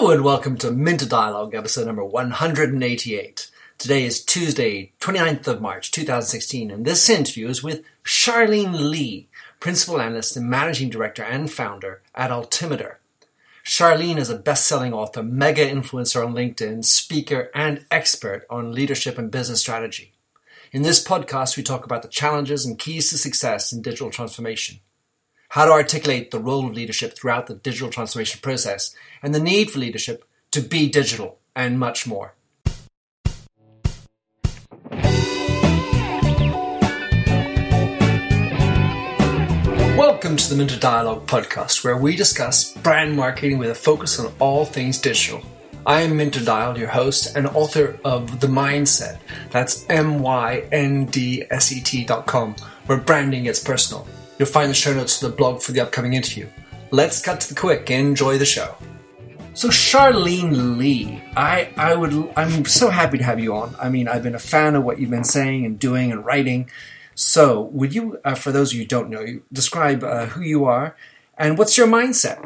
Hello and welcome to Minter Dialogue, episode number 188. Today is Tuesday, 29th of March 2016, and this interview is with Charlene Li, Principal Analyst and Managing Director and Founder at Altimeter. Charlene is a best-selling author, mega influencer on LinkedIn, speaker, and expert on leadership and business strategy. In this podcast, we talk about the challenges and keys to success in digital transformation how to articulate the role of leadership throughout the digital transformation process, and the need for leadership to be digital, and much more. Welcome to the Minter Dialogue podcast, where we discuss brand marketing with a focus on all things digital. I am Minter Dial, your host and author of The Myndset. That's M Y N D S E T dot com, where branding gets personal. You'll find the show notes to the blog for the upcoming interview. Let's cut to the quick. and Enjoy the show. So Charlene Li, I, I would I'm so happy to have you on. I mean, I've been a fan of what you've been saying and doing and writing. So, would you, uh, for those of you who don't know, you describe uh, who you are and what's your mindset?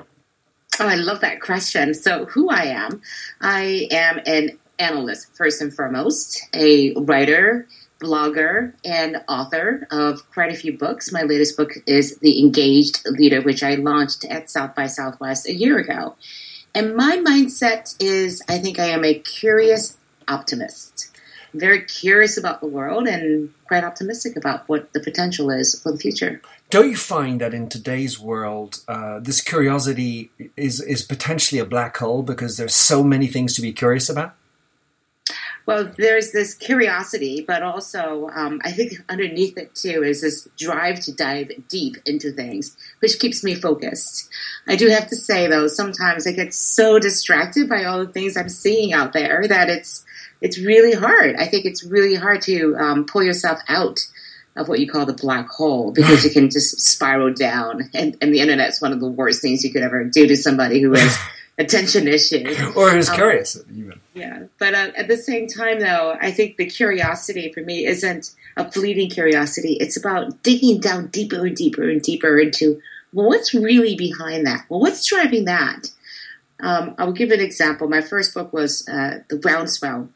Oh, I love that question. So, who I am, I am an analyst first and foremost, a writer, blogger and author of quite a few books. My latest book is The Engaged Leader, which I launched at South by Southwest a year ago. And my mindset is I think I am a curious optimist. I'm very curious about the world and quite optimistic about what the potential is for the future. Don't you find that in today's world, uh, this curiosity is, is potentially a black hole because there's so many things to be curious about? Well, there's this curiosity, but also um, I think underneath it too is this drive to dive deep into things, which keeps me focused. I do have to say though, sometimes I get so distracted by all the things I'm seeing out there that it's it's really hard. I think it's really hard to um, pull yourself out of what you call the black hole because you can just spiral down. And, and the internet is one of the worst things you could ever do to somebody who is attention issues. or who's um, curious, even. Yeah. But uh, at the same time, though, I think the curiosity for me isn't a fleeting curiosity. It's about digging down deeper and deeper and deeper into, well, what's really behind that? Well, what's driving that? Um, I'll give an example. My first book was uh, The Groundswell.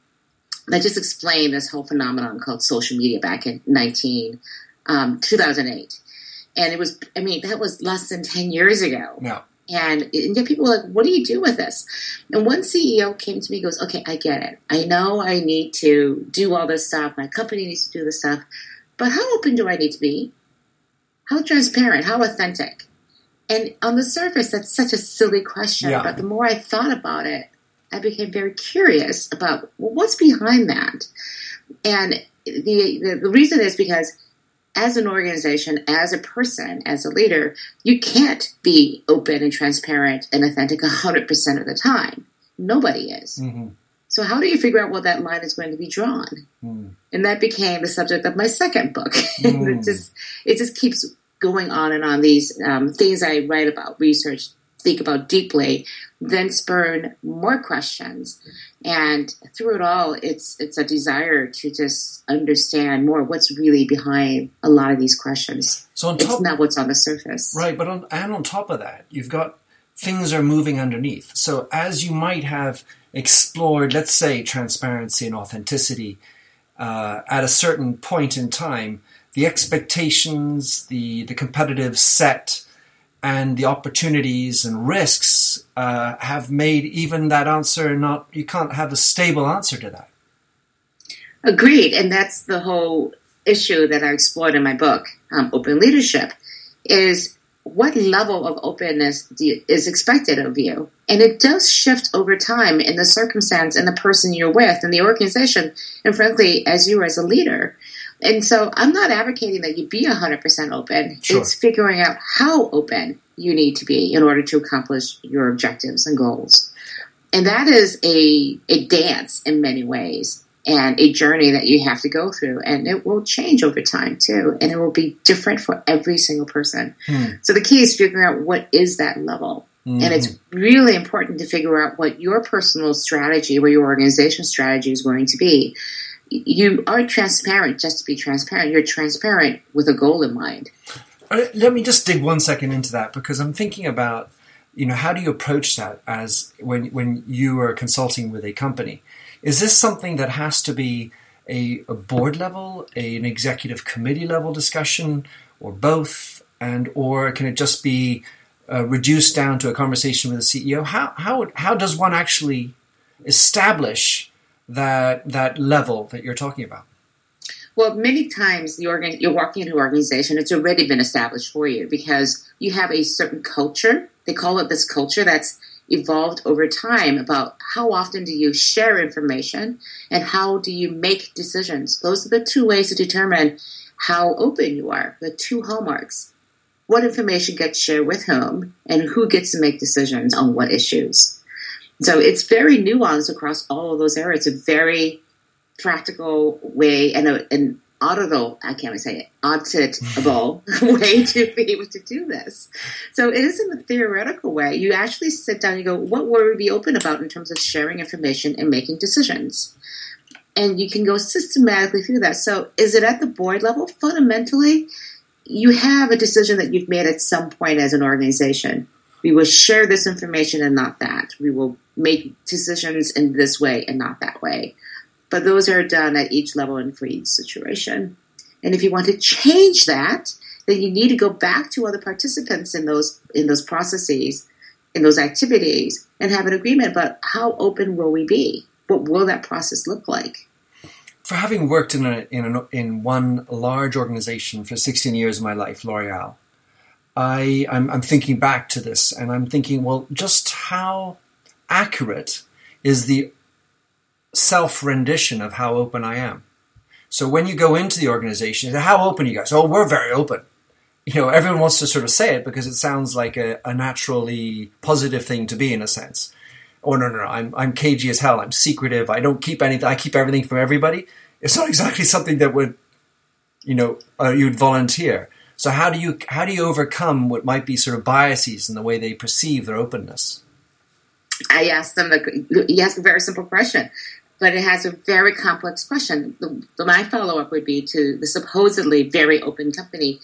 I just explained this whole phenomenon called social media back in 19, um, 2008. And it was, I mean, that was less than 10 years ago. Yeah. And, and people were like, what do you do with this? And one CEO came to me goes, okay, I get it. I know I need to do all this stuff. My company needs to do this stuff. But how open do I need to be? How transparent? How authentic? And on the surface, that's such a silly question. Yeah. But the more I thought about it, I became very curious about well, what's behind that. And the, the, the reason is because as an organization, as a person, as a leader, you can't be open and transparent and authentic 100% of the time. Nobody is. Mm-hmm. So, how do you figure out what that line is going to be drawn? Mm. And that became the subject of my second book. Mm. it just it just keeps going on and on. These um, things I write about, research, think about deeply, then spurn more questions. And through it all, it's it's a desire to just understand more what's really behind a lot of these questions. So on top, it's not what's on the surface, right? But on, and on top of that, you've got things are moving underneath. So as you might have explored, let's say, transparency and authenticity uh, at a certain point in time, the expectations, the the competitive set and the opportunities and risks uh, have made even that answer not you can't have a stable answer to that. Agreed. And that's the whole issue that i explored in my book um, open leadership is what level of openness you, is expected of you? And it does shift over time in the circumstance and the person you're with and the organization and frankly as you as a leader and so I'm not advocating that you be 100% open. Sure. It's figuring out how open you need to be in order to accomplish your objectives and goals. And that is a, a dance in many ways and a journey that you have to go through. And it will change over time too. And it will be different for every single person. Hmm. So the key is figuring out what is that level. Mm-hmm. And it's really important to figure out what your personal strategy, what your organization strategy is going to be you are transparent just to be transparent. You're transparent with a goal in mind. Let me just dig one second into that because I'm thinking about you know, how do you approach that as when when you are consulting with a company? Is this something that has to be a, a board level, a, an executive committee level discussion, or both, and or can it just be uh, reduced down to a conversation with the CEO? How how how does one actually establish that that level that you're talking about? Well, many times the organ- you're walking into an organization, it's already been established for you because you have a certain culture. They call it this culture that's evolved over time about how often do you share information and how do you make decisions. Those are the two ways to determine how open you are, the two hallmarks. What information gets shared with whom and who gets to make decisions on what issues. So it's very nuanced across all of those areas. It's a very practical way and a, an auditable, I can't say it, auditable way to be able to do this. So it isn't a theoretical way. You actually sit down and go, what would we be open about in terms of sharing information and making decisions? And you can go systematically through that. So is it at the board level? Fundamentally, you have a decision that you've made at some point as an organization. We will share this information and not that. We will make decisions in this way and not that way. But those are done at each level and for each situation. And if you want to change that, then you need to go back to other participants in those in those processes, in those activities, and have an agreement about how open will we be? What will that process look like? For having worked in a, in a, in one large organization for 16 years of my life, L'Oreal, I I'm, I'm thinking back to this, and I'm thinking, well, just how accurate is the self rendition of how open I am. So when you go into the organization, how open you guys? Oh, we're very open. You know, everyone wants to sort of say it because it sounds like a, a naturally positive thing to be in a sense. Oh no, no, no, I'm I'm cagey as hell. I'm secretive. I don't keep anything. I keep everything from everybody. It's not exactly something that would, you know, uh, you'd volunteer. So how do you how do you overcome what might be sort of biases in the way they perceive their openness? I asked them the you ask a very simple question but it has a very complex question. The, the, my follow up would be to the supposedly very open company.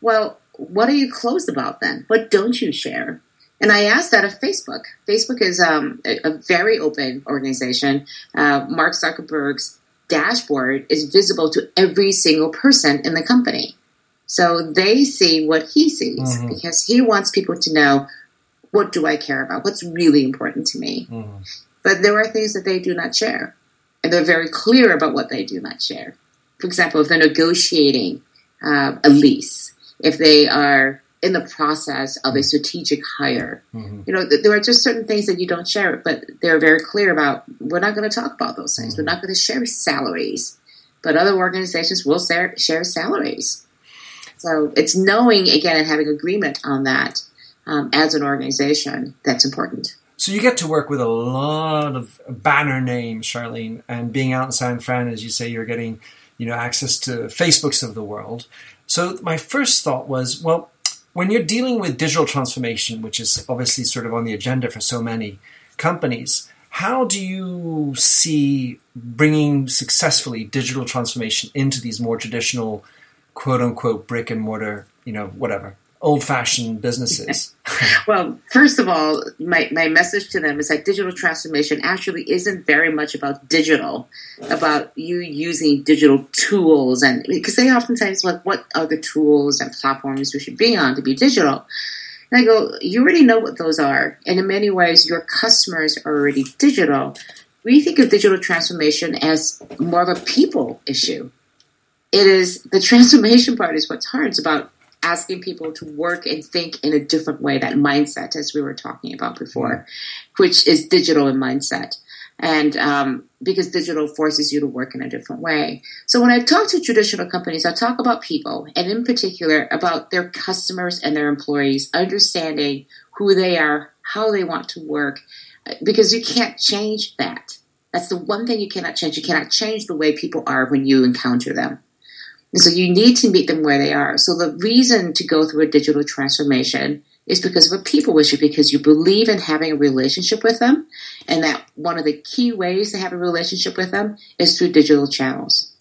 Well, what are you closed about then? What don't you share? And I asked that of Facebook. Facebook is um, a, a, very open organization. Uh, Mark Zuckerberg's dashboard is visible to every single person in the company. So they see what he sees mm-hmm. because he wants people to know what do I care about? What's really important to me? Mm-hmm. But there are things that they do not share and they're very clear about what they do not share. For example, if they're negotiating uh, a lease, if they are in the process of a strategic hire, mm-hmm. you know, th- there are just certain things that you don't share, but they're very clear about. We're not going to talk about those things. Mm-hmm. We're not going to share salaries, but other organizations will share, share salaries. So it's knowing again and having agreement on that um, as an organization that's important. So you get to work with a lot of banner names, Charlene, and being out in San Fran, as you say, you're getting, you know, access to Facebooks of the world. So my first thought was, well, when you're dealing with digital transformation, which is obviously sort of on the agenda for so many companies, how do you see bringing successfully digital transformation into these more traditional, quote unquote, brick and mortar, you know, whatever, old fashioned businesses? well, first of all, my, my message to them is that digital transformation actually isn't very much about digital, about you using digital tools. And because they oftentimes like, what are the tools and platforms we should be on to be digital? And I go, you already know what those are. And in many ways, your customers are already digital. We think of digital transformation as more of a people issue. It is the transformation part is what's hard. It's about asking people to work and think in a different way, that mindset, as we were talking about before, which is digital in mindset. And um, because digital forces you to work in a different way. So when I talk to traditional companies, I talk about people, and in particular about their customers and their employees, understanding who they are, how they want to work, because you can't change that. That's the one thing you cannot change. You cannot change the way people are when you encounter them. And so you need to meet them where they are. So the reason to go through a digital transformation is because of a people issue, because you believe in having a relationship with them, and that one of the key ways to have a relationship with them is through digital channels.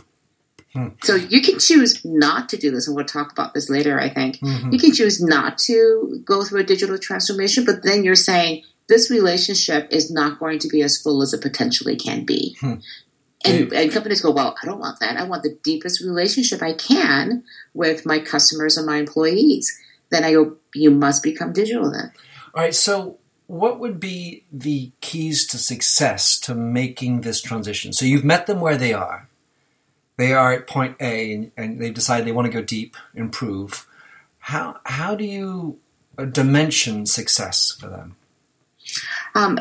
Hmm. So you can choose not to do this, and we'll talk about this later, I think. Mm-hmm. You can choose not to go through a digital transformation, but then you're saying this relationship is not going to be as full as it potentially can be. Hmm. And, and, companies go, well, I don't want that. I want the deepest relationship I can with my customers and my employees. Then I go, you must become digital then. All right. So, what would be the keys to success to making this transition? So, you've met them where they are. They are at point A, and, and they've decided they want to go deep, improve. How how do you uh, dimension success for them? Um,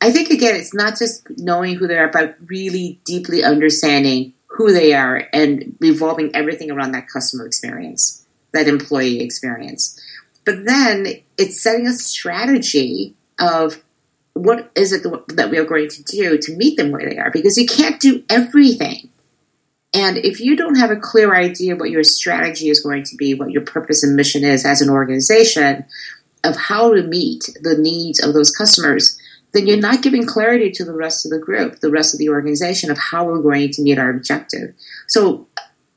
I think again, it's not just knowing who they are, but really deeply understanding who they are and revolving everything around that customer experience, that employee experience. But then it's setting a strategy of what is it that we are going to do to meet them where they are, because you can't do everything. And if you don't have a clear idea what your strategy is going to be, what your purpose and mission is as an organization, of how to meet the needs of those customers, then you're not giving clarity to the rest of the group, the rest of the organization of how we're going to meet our objective. So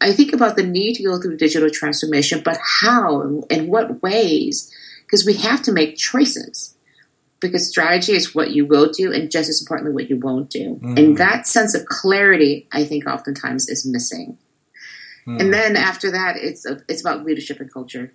I think about the need to go through digital transformation, but how and in what ways? Because we have to make choices. Because strategy is what you will do, and just as importantly, what you won't do. Mm. And that sense of clarity, I think, oftentimes is missing. Mm. And then after that, it's it's about leadership and culture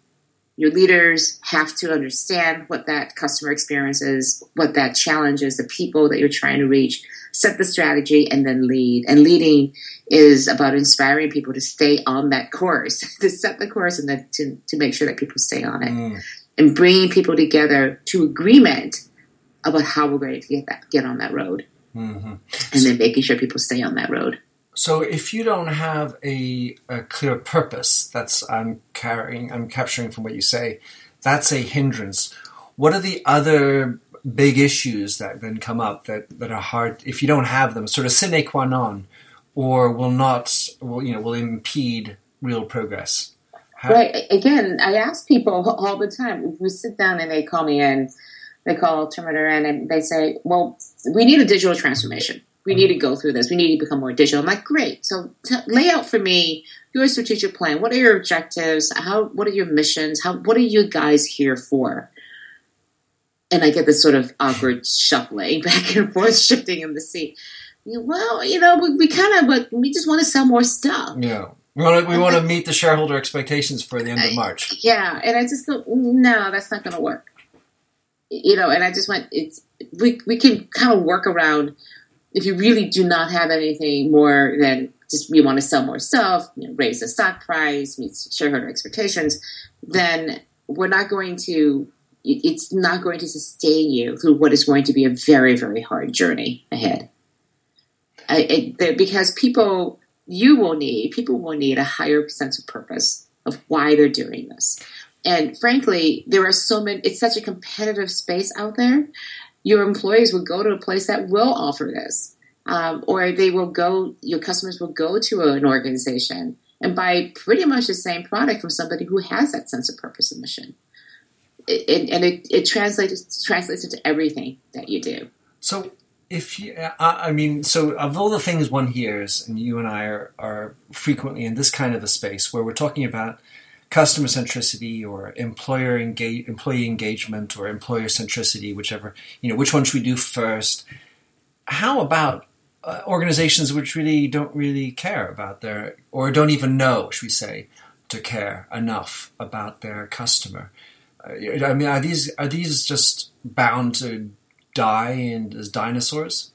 your leaders have to understand what that customer experience is, what that challenge is, the people that you're trying to reach, set the strategy, and then lead. And leading is about inspiring people to stay on that course, to set the course, and then to, to make sure that people stay on it. Mm. And bringing people together to agreement about how we're going to get that get on that road, mm-hmm. and then making sure people stay on that road. So if you don't have a, a clear purpose, that's I'm carrying, I'm capturing from what you say, that's a hindrance. What are the other big issues that then come up that, that are hard if you don't have them, sort of sine qua non, or will not, will you know, will impede real progress? How- right. Again, I ask people all the time. We sit down and they call me in, they call Altimeter in, and they say, "Well, we need a digital transformation." We need to mm-hmm. go through this. We need to become more digital. I'm like, great. So t- lay out for me your strategic plan. What are your objectives? How? What are your missions? How? What are you guys here for? And I get this sort of awkward shuffling back and forth, shifting in the seat. Well, you know, we, we kind of, but we just want to sell more stuff. Yeah. We want to, we want to meet the shareholder expectations for the end of March. Yeah, and I just go, no, that's not going to work. You know, and I just went, it's we we can kind of work around if you really do not have anything more than just we want to sell more stuff, you know, raise the stock price, meet shareholder expectations, then we're not going to. It's not going to sustain you through what is going to be a very, very hard journey ahead. I, it, because people, you will need, people will need a higher sense of purpose of why they're doing this. And frankly, there are so many, it's such a competitive space out there your employees will go to a place that will offer this. Um, or they will go, your customers will go to an organization and buy pretty much the same product from somebody who has that sense of purpose and mission. It, it, and it, it translates translates into everything that you do. So, if you, I mean, so of all the things one hears, and you and I are, are frequently in this kind of a space where we're talking about customer centricity or employer engage, employee engagement or employer centricity, whichever, you know, which one should we do first? How about uh, organizations which really don't really care about their, or don't even know, should we say, to care enough about their customer? Uh, I mean, are these are these just bound to die and as dinosaurs?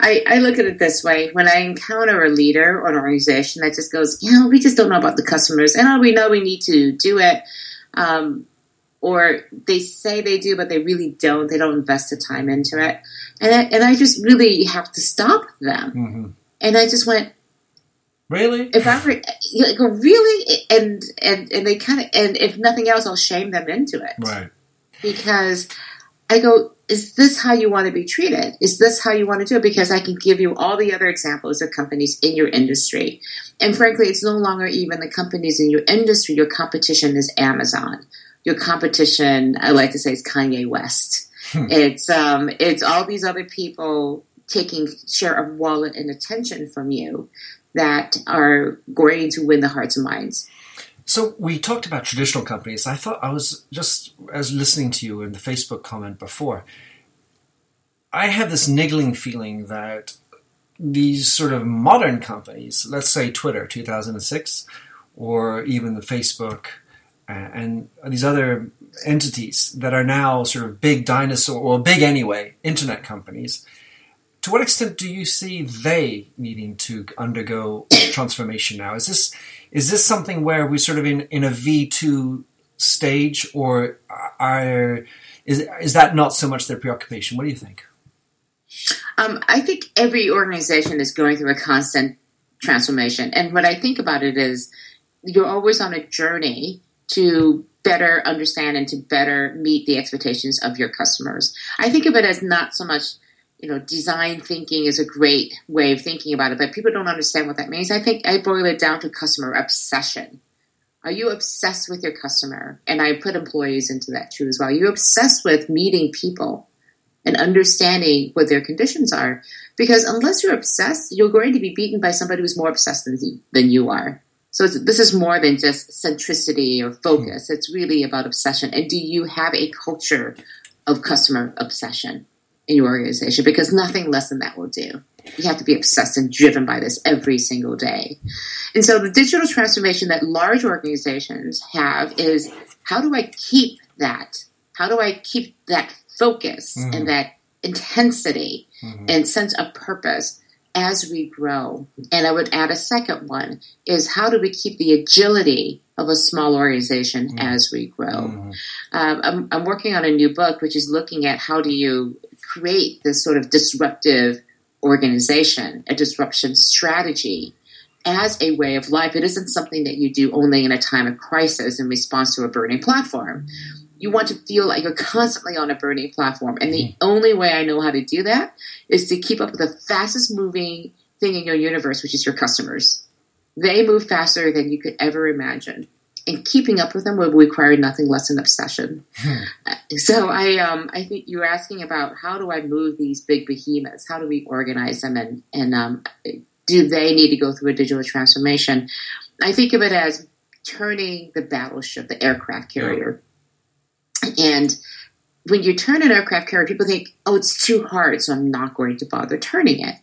I, I look at it this way when I encounter a leader or an organization that just goes, you know, we just don't know about the customers, and oh, we know we need to do it. Um, or they say they do, but they really don't. They don't invest the time into it, and I, and I just really have to stop them. Mm-hmm. And I just went, really? If I were, like, really, and and and they kind of, and if nothing else, I'll shame them into it, right? Because I go, is this how you want to be treated? Is this how you want to do it? Because I can give you all the other examples of companies in your industry. And frankly, it's no longer even the companies in your industry. Your competition is Amazon. Your competition, I like to say, is Kanye West. Hmm. It's um, it's all these other people taking share of wallet and attention from you that are going to win the hearts and minds. So we talked about traditional companies. I thought I was just as listening to you in the Facebook comment before. I have this niggling feeling that these sort of modern companies, let's say Twitter 2006, or even the Facebook uh, and these other entities that are now sort of big dinosaur, or big anyway, internet companies, to what extent do you see they needing to undergo transformation now? Is this is this something where we're sort of in, in a V two stage, or are is is that not so much their preoccupation? What do you think? Um, I think every organization is going through a constant transformation, and what I think about it is you're always on a journey to better understand and to better meet the expectations of your customers. I think of it as not so much you know, design thinking is a great way of thinking about it, but people don't understand what that means. I think I boil it down to customer obsession. Are you obsessed with your customer? And I put employees into that too as well. You're you obsessed with meeting people and understanding what their conditions are? Because unless you're obsessed, you're going to be beaten by somebody who's more obsessed than, than you are. So this is more than just centricity or focus. Mm. It's really about obsession. And do you have a culture of customer obsession? In your organization because nothing less than that will do. You have to be obsessed and driven by this every single day. And so the digital transformation that large organizations have is how do I keep that? How do I keep that focus mm-hmm. and that intensity mm-hmm. and sense of purpose as we grow? And I would add a second one is how do we keep the agility of a small organization mm-hmm. as we grow? Mm-hmm. Um, I'm, I'm working on a new book which is looking at how do you create this sort of disruptive organization, a disruption strategy as a way of life. It isn't something that you do only in a time of crisis in response to a burning platform. You want to feel like you're constantly on a burning platform. And the mm-hmm. only way I know how to do that is to keep up with the fastest moving thing in your universe, which is your customers. They move faster than you could ever imagine and keeping up with them would require nothing less than obsession. Hmm. So I, um, I think you're asking about how do I move these big behemoths? How do we organize them, and and um, do they need to go through a digital transformation? I think of it as turning the battleship, the aircraft carrier, and when you turn an aircraft carrier, people think, oh, it's too hard, so I'm not going to bother turning it.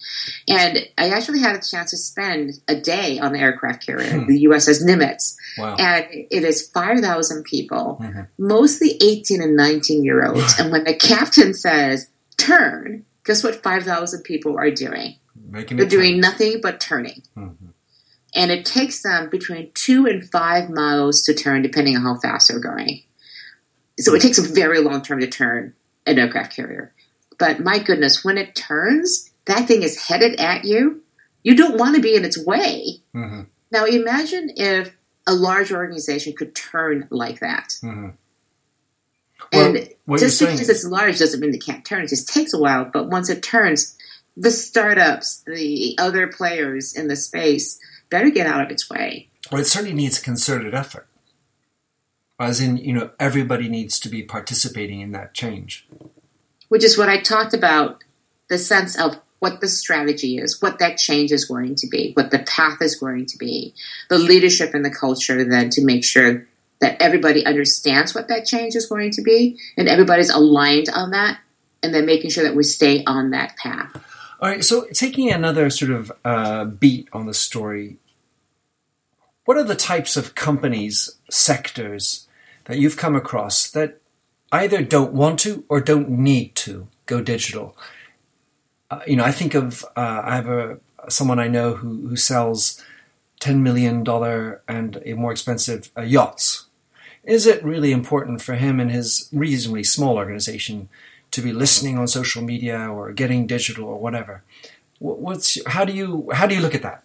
And I actually had a chance to spend a day on the aircraft carrier, hmm. the USS Nimitz. Wow. And it is 5,000 people, mm-hmm. mostly 18 and 19 year olds. and when the captain says, turn, guess what 5,000 people are doing? Making They're doing turn. nothing but turning. Mm-hmm. And it takes them between two and five miles to turn, depending on how fast they're going. So it takes a very long time to turn an aircraft carrier. But my goodness, when it turns, that thing is headed at you. You don't want to be in its way. Mm-hmm. Now imagine if a large organization could turn like that. Mm-hmm. And well, just because it's large doesn't mean it can't turn. It just takes a while. But once it turns, the startups, the other players in the space better get out of its way. Well, it certainly needs a concerted effort as in you know everybody needs to be participating in that change. Which is what i talked about the sense of what the strategy is what that change is going to be what the path is going to be the leadership and the culture then to make sure that everybody understands what that change is going to be and everybody's aligned on that and then making sure that we stay on that path. All right so taking another sort of uh, beat on the story what are the types of companies sectors that you've come across that either don't want to or don't need to go digital. Uh, you know, I think of uh, I have a someone I know who who sells ten million dollar and more expensive uh, yachts. Is it really important for him and his reasonably small organization to be listening on social media or getting digital or whatever? What's how do you how do you look at that?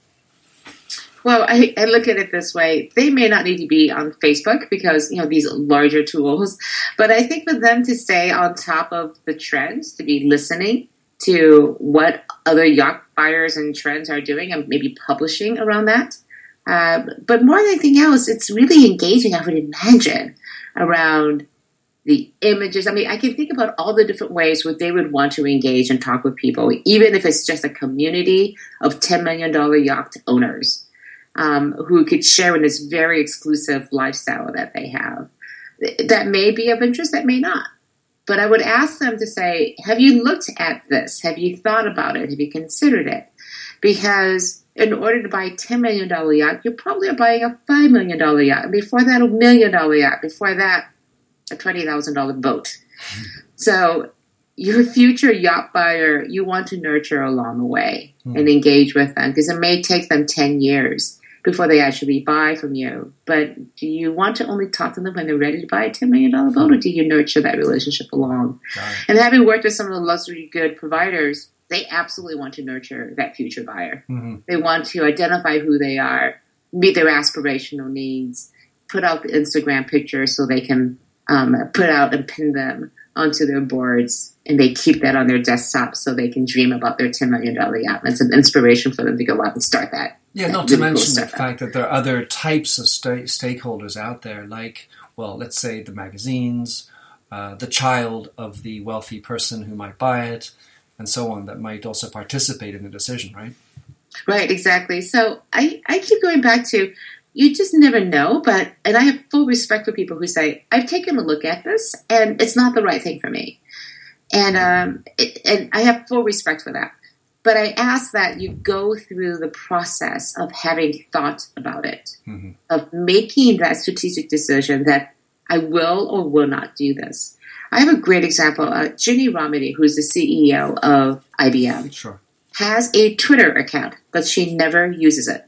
Well, I, I, look at it this way. They may not need to be on Facebook because, you know, these larger tools, but I think for them to stay on top of the trends, to be listening to what other yacht buyers and trends are doing and maybe publishing around that. Uh, but more than anything else, it's really engaging, I would imagine, around the images. I mean, I can think about all the different ways where they would want to engage and talk with people, even if it's just a community of $10 million yacht owners um, who could share in this very exclusive lifestyle that they have. That may be of interest, that may not. But I would ask them to say, Have you looked at this? Have you thought about it? Have you considered it? Because in order to buy a $10 million yacht, you're probably are buying a $5 million yacht. Before that, a million dollar yacht. Before that, a $20,000 boat. So your future yacht buyer, you want to nurture along the way mm. and engage with them because it may take them 10 years before they actually buy from you. But do you want to only talk to them when they're ready to buy a $10 million boat or do you nurture that relationship along? Right. And having worked with some of the luxury good providers, they absolutely want to nurture that future buyer. Mm-hmm. They want to identify who they are, meet their aspirational needs, put out the Instagram pictures so they can um, put out and pin them onto their boards and they keep that on their desktop so they can dream about their $10 million yacht. It's an inspiration for them to go out and start that. Yeah, not to mention the fact that there are other types of st- stakeholders out there, like, well, let's say the magazines, uh, the child of the wealthy person who might buy it, and so on, that might also participate in the decision, right? Right, exactly. So I, I keep going back to you just never know. But and I have full respect for people who say I've taken a look at this and it's not the right thing for me, and um, it, and I have full respect for that. But I ask that you go through the process of having thought about it, mm-hmm. of making that strategic decision that I will or will not do this. I have a great example. Uh, Ginni Rometty, who's the CEO of IBM, sure. has a Twitter account, but she never uses it.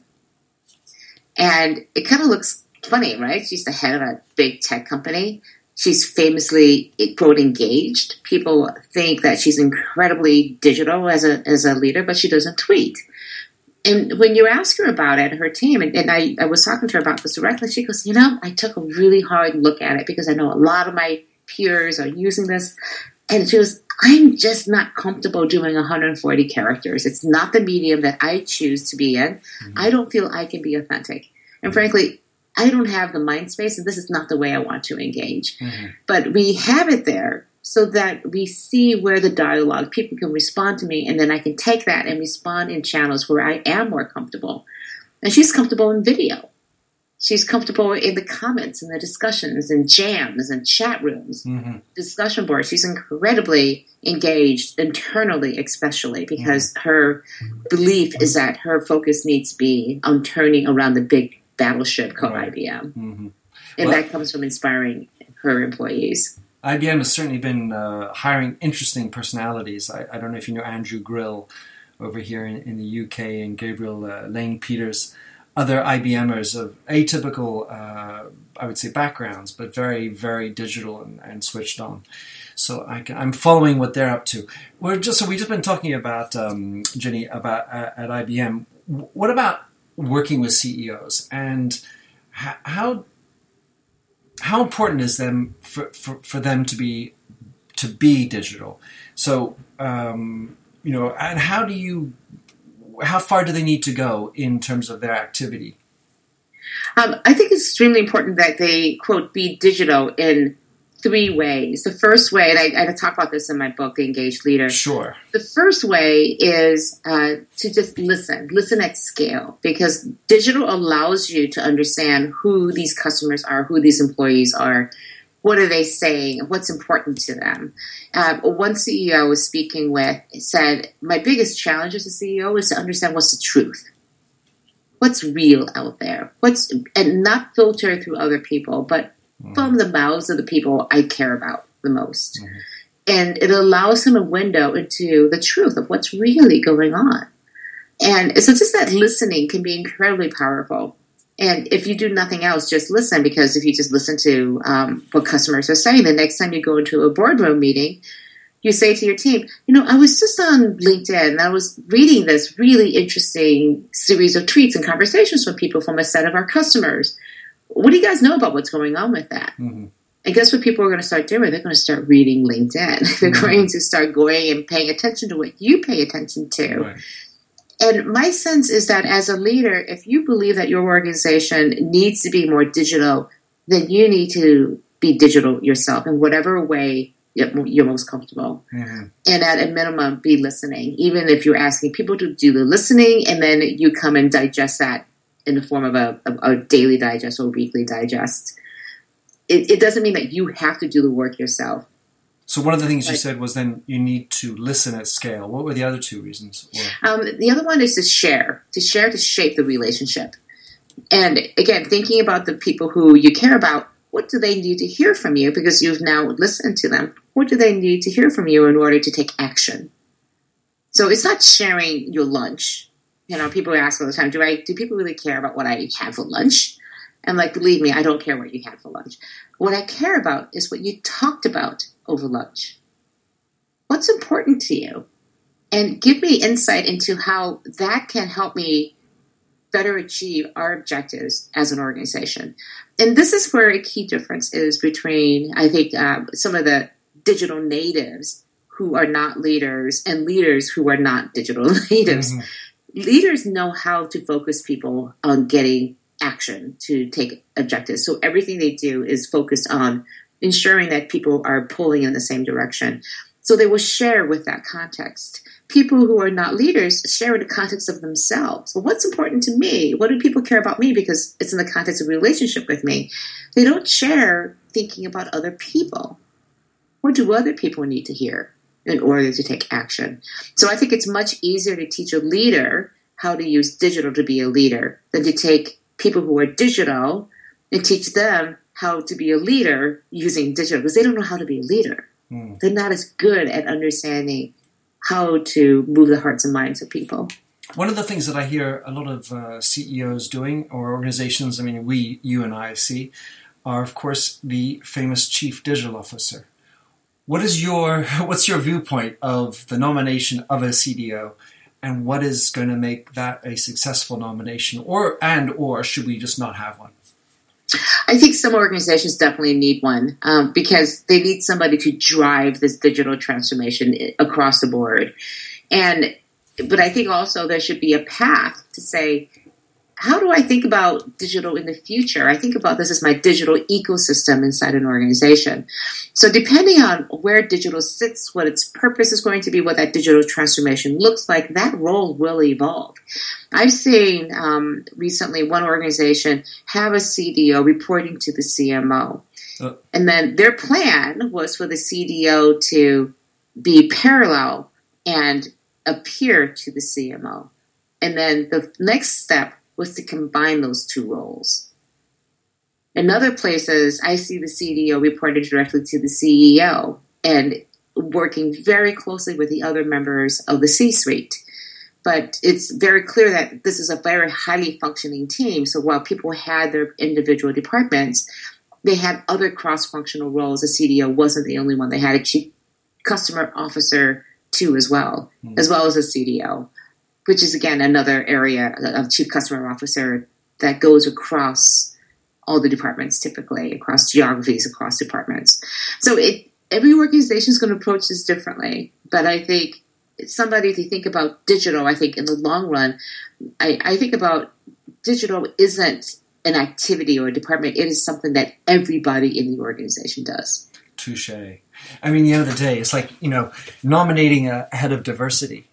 And it kind of looks funny, right? She's the head of a big tech company. She's famously quote engaged. People think that she's incredibly digital as a as a leader, but she doesn't tweet. And when you ask her about it, her team, and, and I, I was talking to her about this directly, she goes, You know, I took a really hard look at it because I know a lot of my peers are using this. And she goes, I'm just not comfortable doing 140 characters. It's not the medium that I choose to be in. Mm-hmm. I don't feel I can be authentic. And frankly, I don't have the mind space, and this is not the way I want to engage. Mm-hmm. But we have it there so that we see where the dialogue, people can respond to me, and then I can take that and respond in channels where I am more comfortable. And she's comfortable in video she's comfortable in the comments and the discussions and jams and chat rooms, mm-hmm. discussion boards. She's incredibly engaged internally, especially because mm-hmm. her belief is that her focus needs to be on turning around the big battleship called right. IBM. Mm-hmm. And well, that comes from inspiring her employees. IBM has certainly been uh, hiring interesting personalities. I, I, don't know if you know Andrew Grill over here in, in the UK and Gabriel uh, Lane Peters other IBMers of atypical, uh, I would say, backgrounds, but very, very digital and, and switched on. So I am following what they're up to. We're just so we've just been talking about um, Ginni about uh, at IBM. What about working with CEOs and how how important is them for, for, for them to be to be digital? So um, you know, and how do you how far do they need to go in terms of their activity? Um, I think it's extremely important that they quote be digital in three ways. The first way, and I, I talk about this in my book, The Engaged Leader. Sure. The first way is uh, to just listen, listen at scale, because digital allows you to understand who these customers are, who these employees are, what are they saying? What's important to them? Uh, one CEO I was speaking with said, My biggest challenge as a CEO is to understand what's the truth. What's real out there? What's and not filter through other people, but mm-hmm. from the mouths of the people I care about the most. Mm-hmm. And it allows him a window into the truth of what's really going on. And so just that listening can be incredibly powerful. And if you do nothing else, just listen because if you just listen to um, what customers are saying, the next time you go into a boardroom meeting, you say to your team, you know, I was just on LinkedIn and I was reading this really interesting series of tweets and conversations from people from a set of our customers. What do you guys know about what's going on with that? Mm-hmm. And guess what people are going to start doing? They're going to start reading LinkedIn. They're mm-hmm. going to start going and paying attention to what you pay attention to. Right. And my sense is that as a leader, if you believe that your organization needs to be more digital, then you need to be digital yourself in whatever way you're most comfortable. Mhm. And at a minimum, be listening. Even if you're asking people to do the listening and then you come and digest that in the form of a, a, a daily digest or weekly digest. It, it doesn't mean that you have to do the work yourself. So one of the things you said was then you need to listen at scale. What were the other two reasons? Um, the other one is to share, to share to shape the relationship. And again, thinking about the people who you care about, what do they need to hear from you? Because you've now listened to them. What do they need to hear from you in order to take action? So it's not sharing your lunch. You know, people ask all the time, do I do people really care about what I had for lunch? And like, believe me, I don't care what you had for lunch. What I care about is what you talked about over lunch. What's important to you? and give me insight into how that can help me better achieve our objectives as an organization. And this is where a key difference is between, I think, um, some of the digital natives who are not leaders and leaders who are not digital natives. Mhm. Leaders know how to focus people on getting action to take objectives. So everything they do is focused on ensuring that people are pulling in the same direction. So they will share with that context people who are not leaders share in the context of themselves. Well, what's important to me? What do people care about me because it's in the context of relationship with me? They don't share thinking about other people. What do other people need to hear in order to take action? So I think it's much easier to teach a leader how to use digital to be a leader than to take people who are digital and teach them how to be a leader using digital because they don't know how to be a leader. Hmm. They're not as good at understanding how to move the hearts and minds of people. One of the things that I hear a lot of uh, CEOs doing, or organizations, I mean, we, you and I see, are of course the famous chief digital officer. What is your, what's your viewpoint of the nomination of a CDO, and what is going to make that a successful nomination, or and or should we just not have one? I think some organizations definitely need one um, because they need somebody to drive this digital transformation across the board. And but I think also there should be a path to say, how do I think about digital in the future? I think about this as my digital ecosystem inside an organization. So depending on where digital sits, what its purpose is going to be, what that digital transformation looks like, that role will evolve. I've seen um, recently one organization have a CDO reporting to the CMO. Uh. and then their plan was for the CDO to be parallel and appear to the CMO. And then the next step was to combine those two roles. In other places, I see the CDO reported directly to the CEO and working very closely with the other members of the C suite. But it's very clear that this is a very highly functioning team. So while people had their individual departments, they had other cross functional roles. The CDO wasn't the only one. They had a chief customer officer too, as well, Hmm. as well as a CDO, which is again another area of chief customer officer that goes across all the departments typically, across geographies, across departments. So it every organization is going to approach this differently. But I think somebody to think about digital, I think in the long run, I, I think about digital isn't an activity or a department. It is something that everybody in the organization does. Touche. I mean, the end of the day, it's like you know, nominating a head of diversity.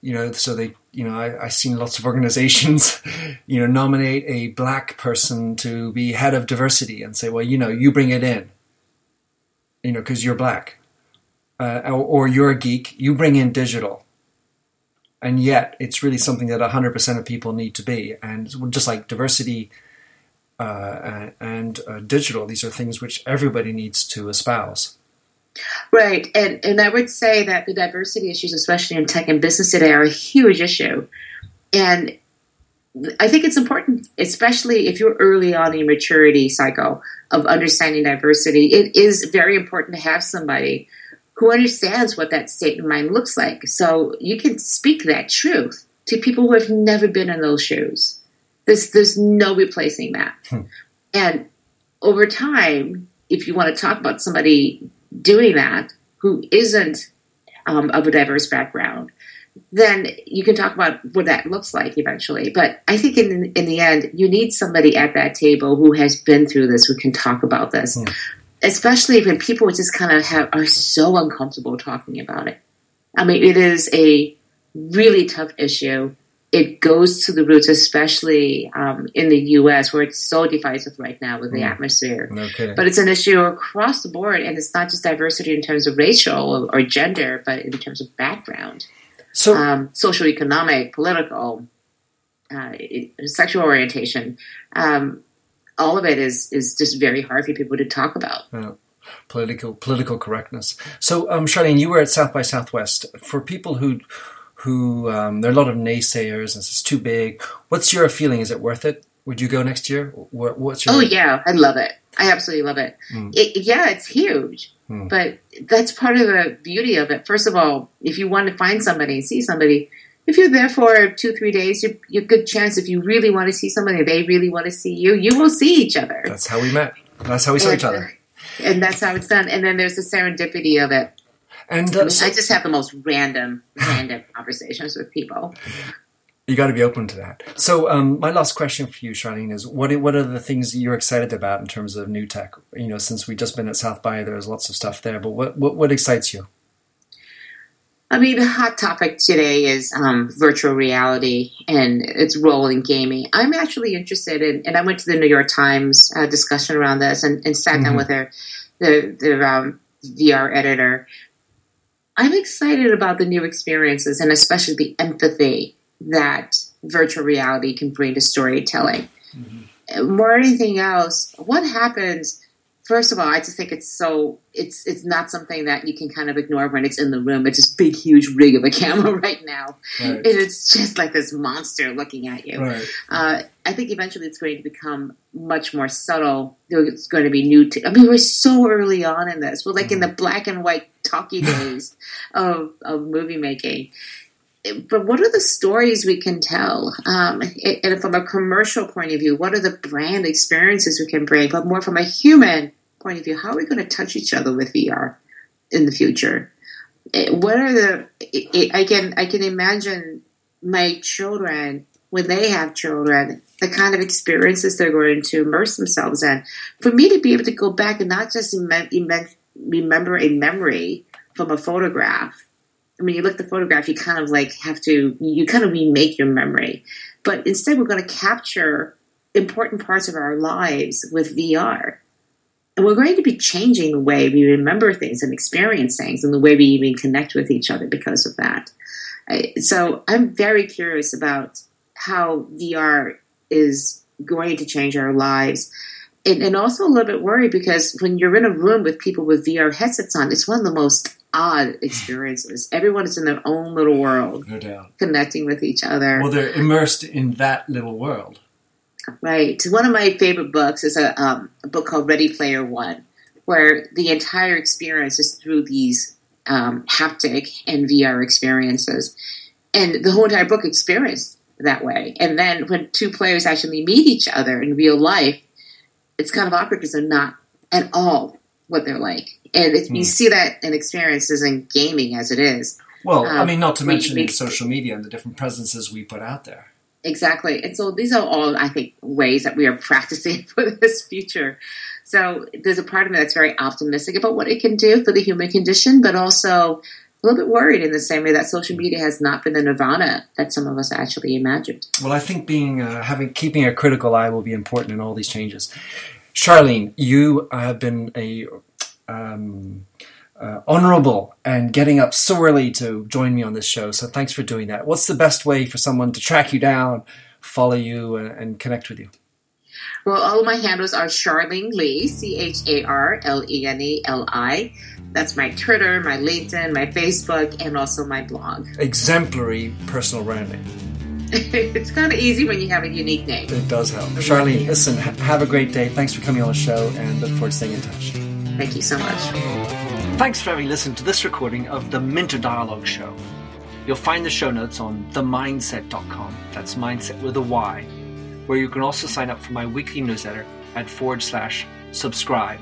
You know, so they, you know, I, I've seen lots of organizations, you know, nominate a black person to be head of diversity and say, well, you know, you bring it in. You know, because you're black, uh, or, or you're a geek, you bring in digital. And yet, it's really something that 100% of people need to be. And just like diversity uh, and uh, digital, these are things which everybody needs to espouse. Right. And and I would say that the diversity issues, especially in tech and business today, are a huge issue. And I think it's important, especially if you're early on in your maturity cycle of understanding diversity, it is very important to have somebody who understands what that state of mind looks like. So you can speak that truth to people who have never been in those shoes. There's there's no replacing that. Hmm. And over time, if you want to talk about somebody doing that who isn't um, of a diverse background, then you can talk about what that looks like eventually. But I think in in the end, you need somebody at that table who has been through this, who can talk about this. Hmm. especially when people just kind of have are so uncomfortable talking about it. I mean, it is a really tough issue. It goes to the roots, especially um, in the U.S., where it's so divisive right now with the mm. atmosphere. No but it's an issue across the board, and it's not just diversity in terms of racial or, or gender, but in terms of background, so um, social, economic, political, uh, sexual orientation. Um, all of it is is just very hard for people to talk about. Yeah. Political political correctness. So, um, Charlene, you were at South by Southwest. For people who who um, there are a lot of naysayers and it's too big. What's your feeling? Is it worth it? Would you go next year? What's your? Oh yeah, I love it. I absolutely love it. Mm. it yeah, it's huge, mm. but that's part of the beauty of it. First of all, if you want to find somebody, see somebody, if you're there for two, three days, you're, you're good chance if you really want to see somebody, they really want to see you, you will see each other. That's how we met. That's how we saw and, each other. And that's how it's done. And then there's the serendipity of it. And uh, I, mean, so, I just have the most random, random conversations with people. You got to be open to that. So, um, my last question for you, Charlene, is what what are the things you're excited about in terms of new tech? You know, since we've just been at South by, there's lots of stuff there. But what what, what excites you? I mean, the hot topic today is um, virtual reality and its role in gaming. I'm actually interested in, and I went to the New York Times uh, discussion around this and, and sat mm-hmm. down with their the, the um, VR editor. I'm excited about the new experiences and especially the empathy that virtual reality can bring to storytelling. Mm-hmm. More than anything else, what happens first of all, I just think it's so it's it's not something that you can kind of ignore when it's in the room. It's this big, huge rig of a camera right now. Right. It's just like this monster looking at you. Right. Uh, I think eventually it's going to become much more subtle. It's going to be new. T- I mean, we're so early on in this. We're like mm-hmm. in the black and white talkie days of of movie making. But what are the stories we can tell? Um, and from a commercial point of view, what are the brand experiences we can bring? But more from a human point of view, how are we going to touch each other with VR in the future? Eh, what are the? I can I can imagine my children when they have children, the kind of experiences they're going to immerse themselves in. For me to be able to go back and not just remember a memory from a photograph. I mean, you look at the photograph, you kind of like have to, you kind of remake your memory. But instead, we're going to capture important parts of our lives with VR. And we're going to be changing the way we remember things and experience things and the way we even connect with each other because of that. So I'm very curious about how VR is going to change our lives. And, and, also a little bit worried because when you're in a room with people with VR headsets on, it's one of the most odd experiences. Everyone is in their own little world, no doubt, connecting with each other. Well, they're immersed in that little world. Right. One of my favorite books is a, um, a book called Ready Player One, where the entire experience is through these um, haptic and VR experiences. And the whole entire book experienced that way. And then when two players actually meet each other in real life, it's kind of awkward because they're not at all what they're like. And mm. you see that in experiences in gaming as it is. Well, um, I mean, not to mention we, we, social media and the different presences we put out there. Exactly. And so these are all, I think, ways that we are practicing for this future. So there's a part of me that's very optimistic about what it can do for the human condition, but also a little bit worried in the same way that social media has not been the nirvana that some of us actually imagined. Well, I think being uh, having keeping a critical eye will be important in all these changes. Charlene, you have been a um, uh, honorable and getting up so early to join me on this show. So thanks for doing that. What's the best way for someone to track you down, follow you, and, and connect with you? Well, all of my handles are Charlene Li, C H A R L E N E L I. That's my Twitter, my LinkedIn, my Facebook, and also my blog. Exemplary personal branding. it's kind of easy when you have a unique name. It does help. Charlene, listen, have a great day. Thanks for coming on the show and look forward to staying in touch. Thank you so much. Thanks for having listened to this recording of the Minter Dialogue Show. You'll find the show notes on themyndset.com. That's Myndset with a Y, where you can also sign up for my weekly newsletter at forward slash subscribe.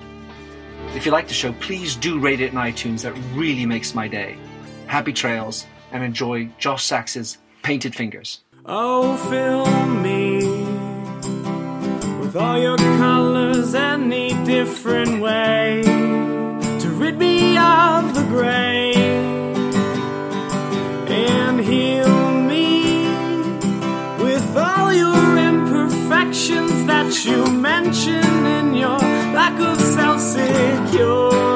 If you like the show, please do rate it in iTunes. That really makes my day. Happy trails and enjoy Josh Sachs's Painted Fingers. Oh, fill me with all your colors any different way to rid me of the gray imperfections that you mention in your lack of self security.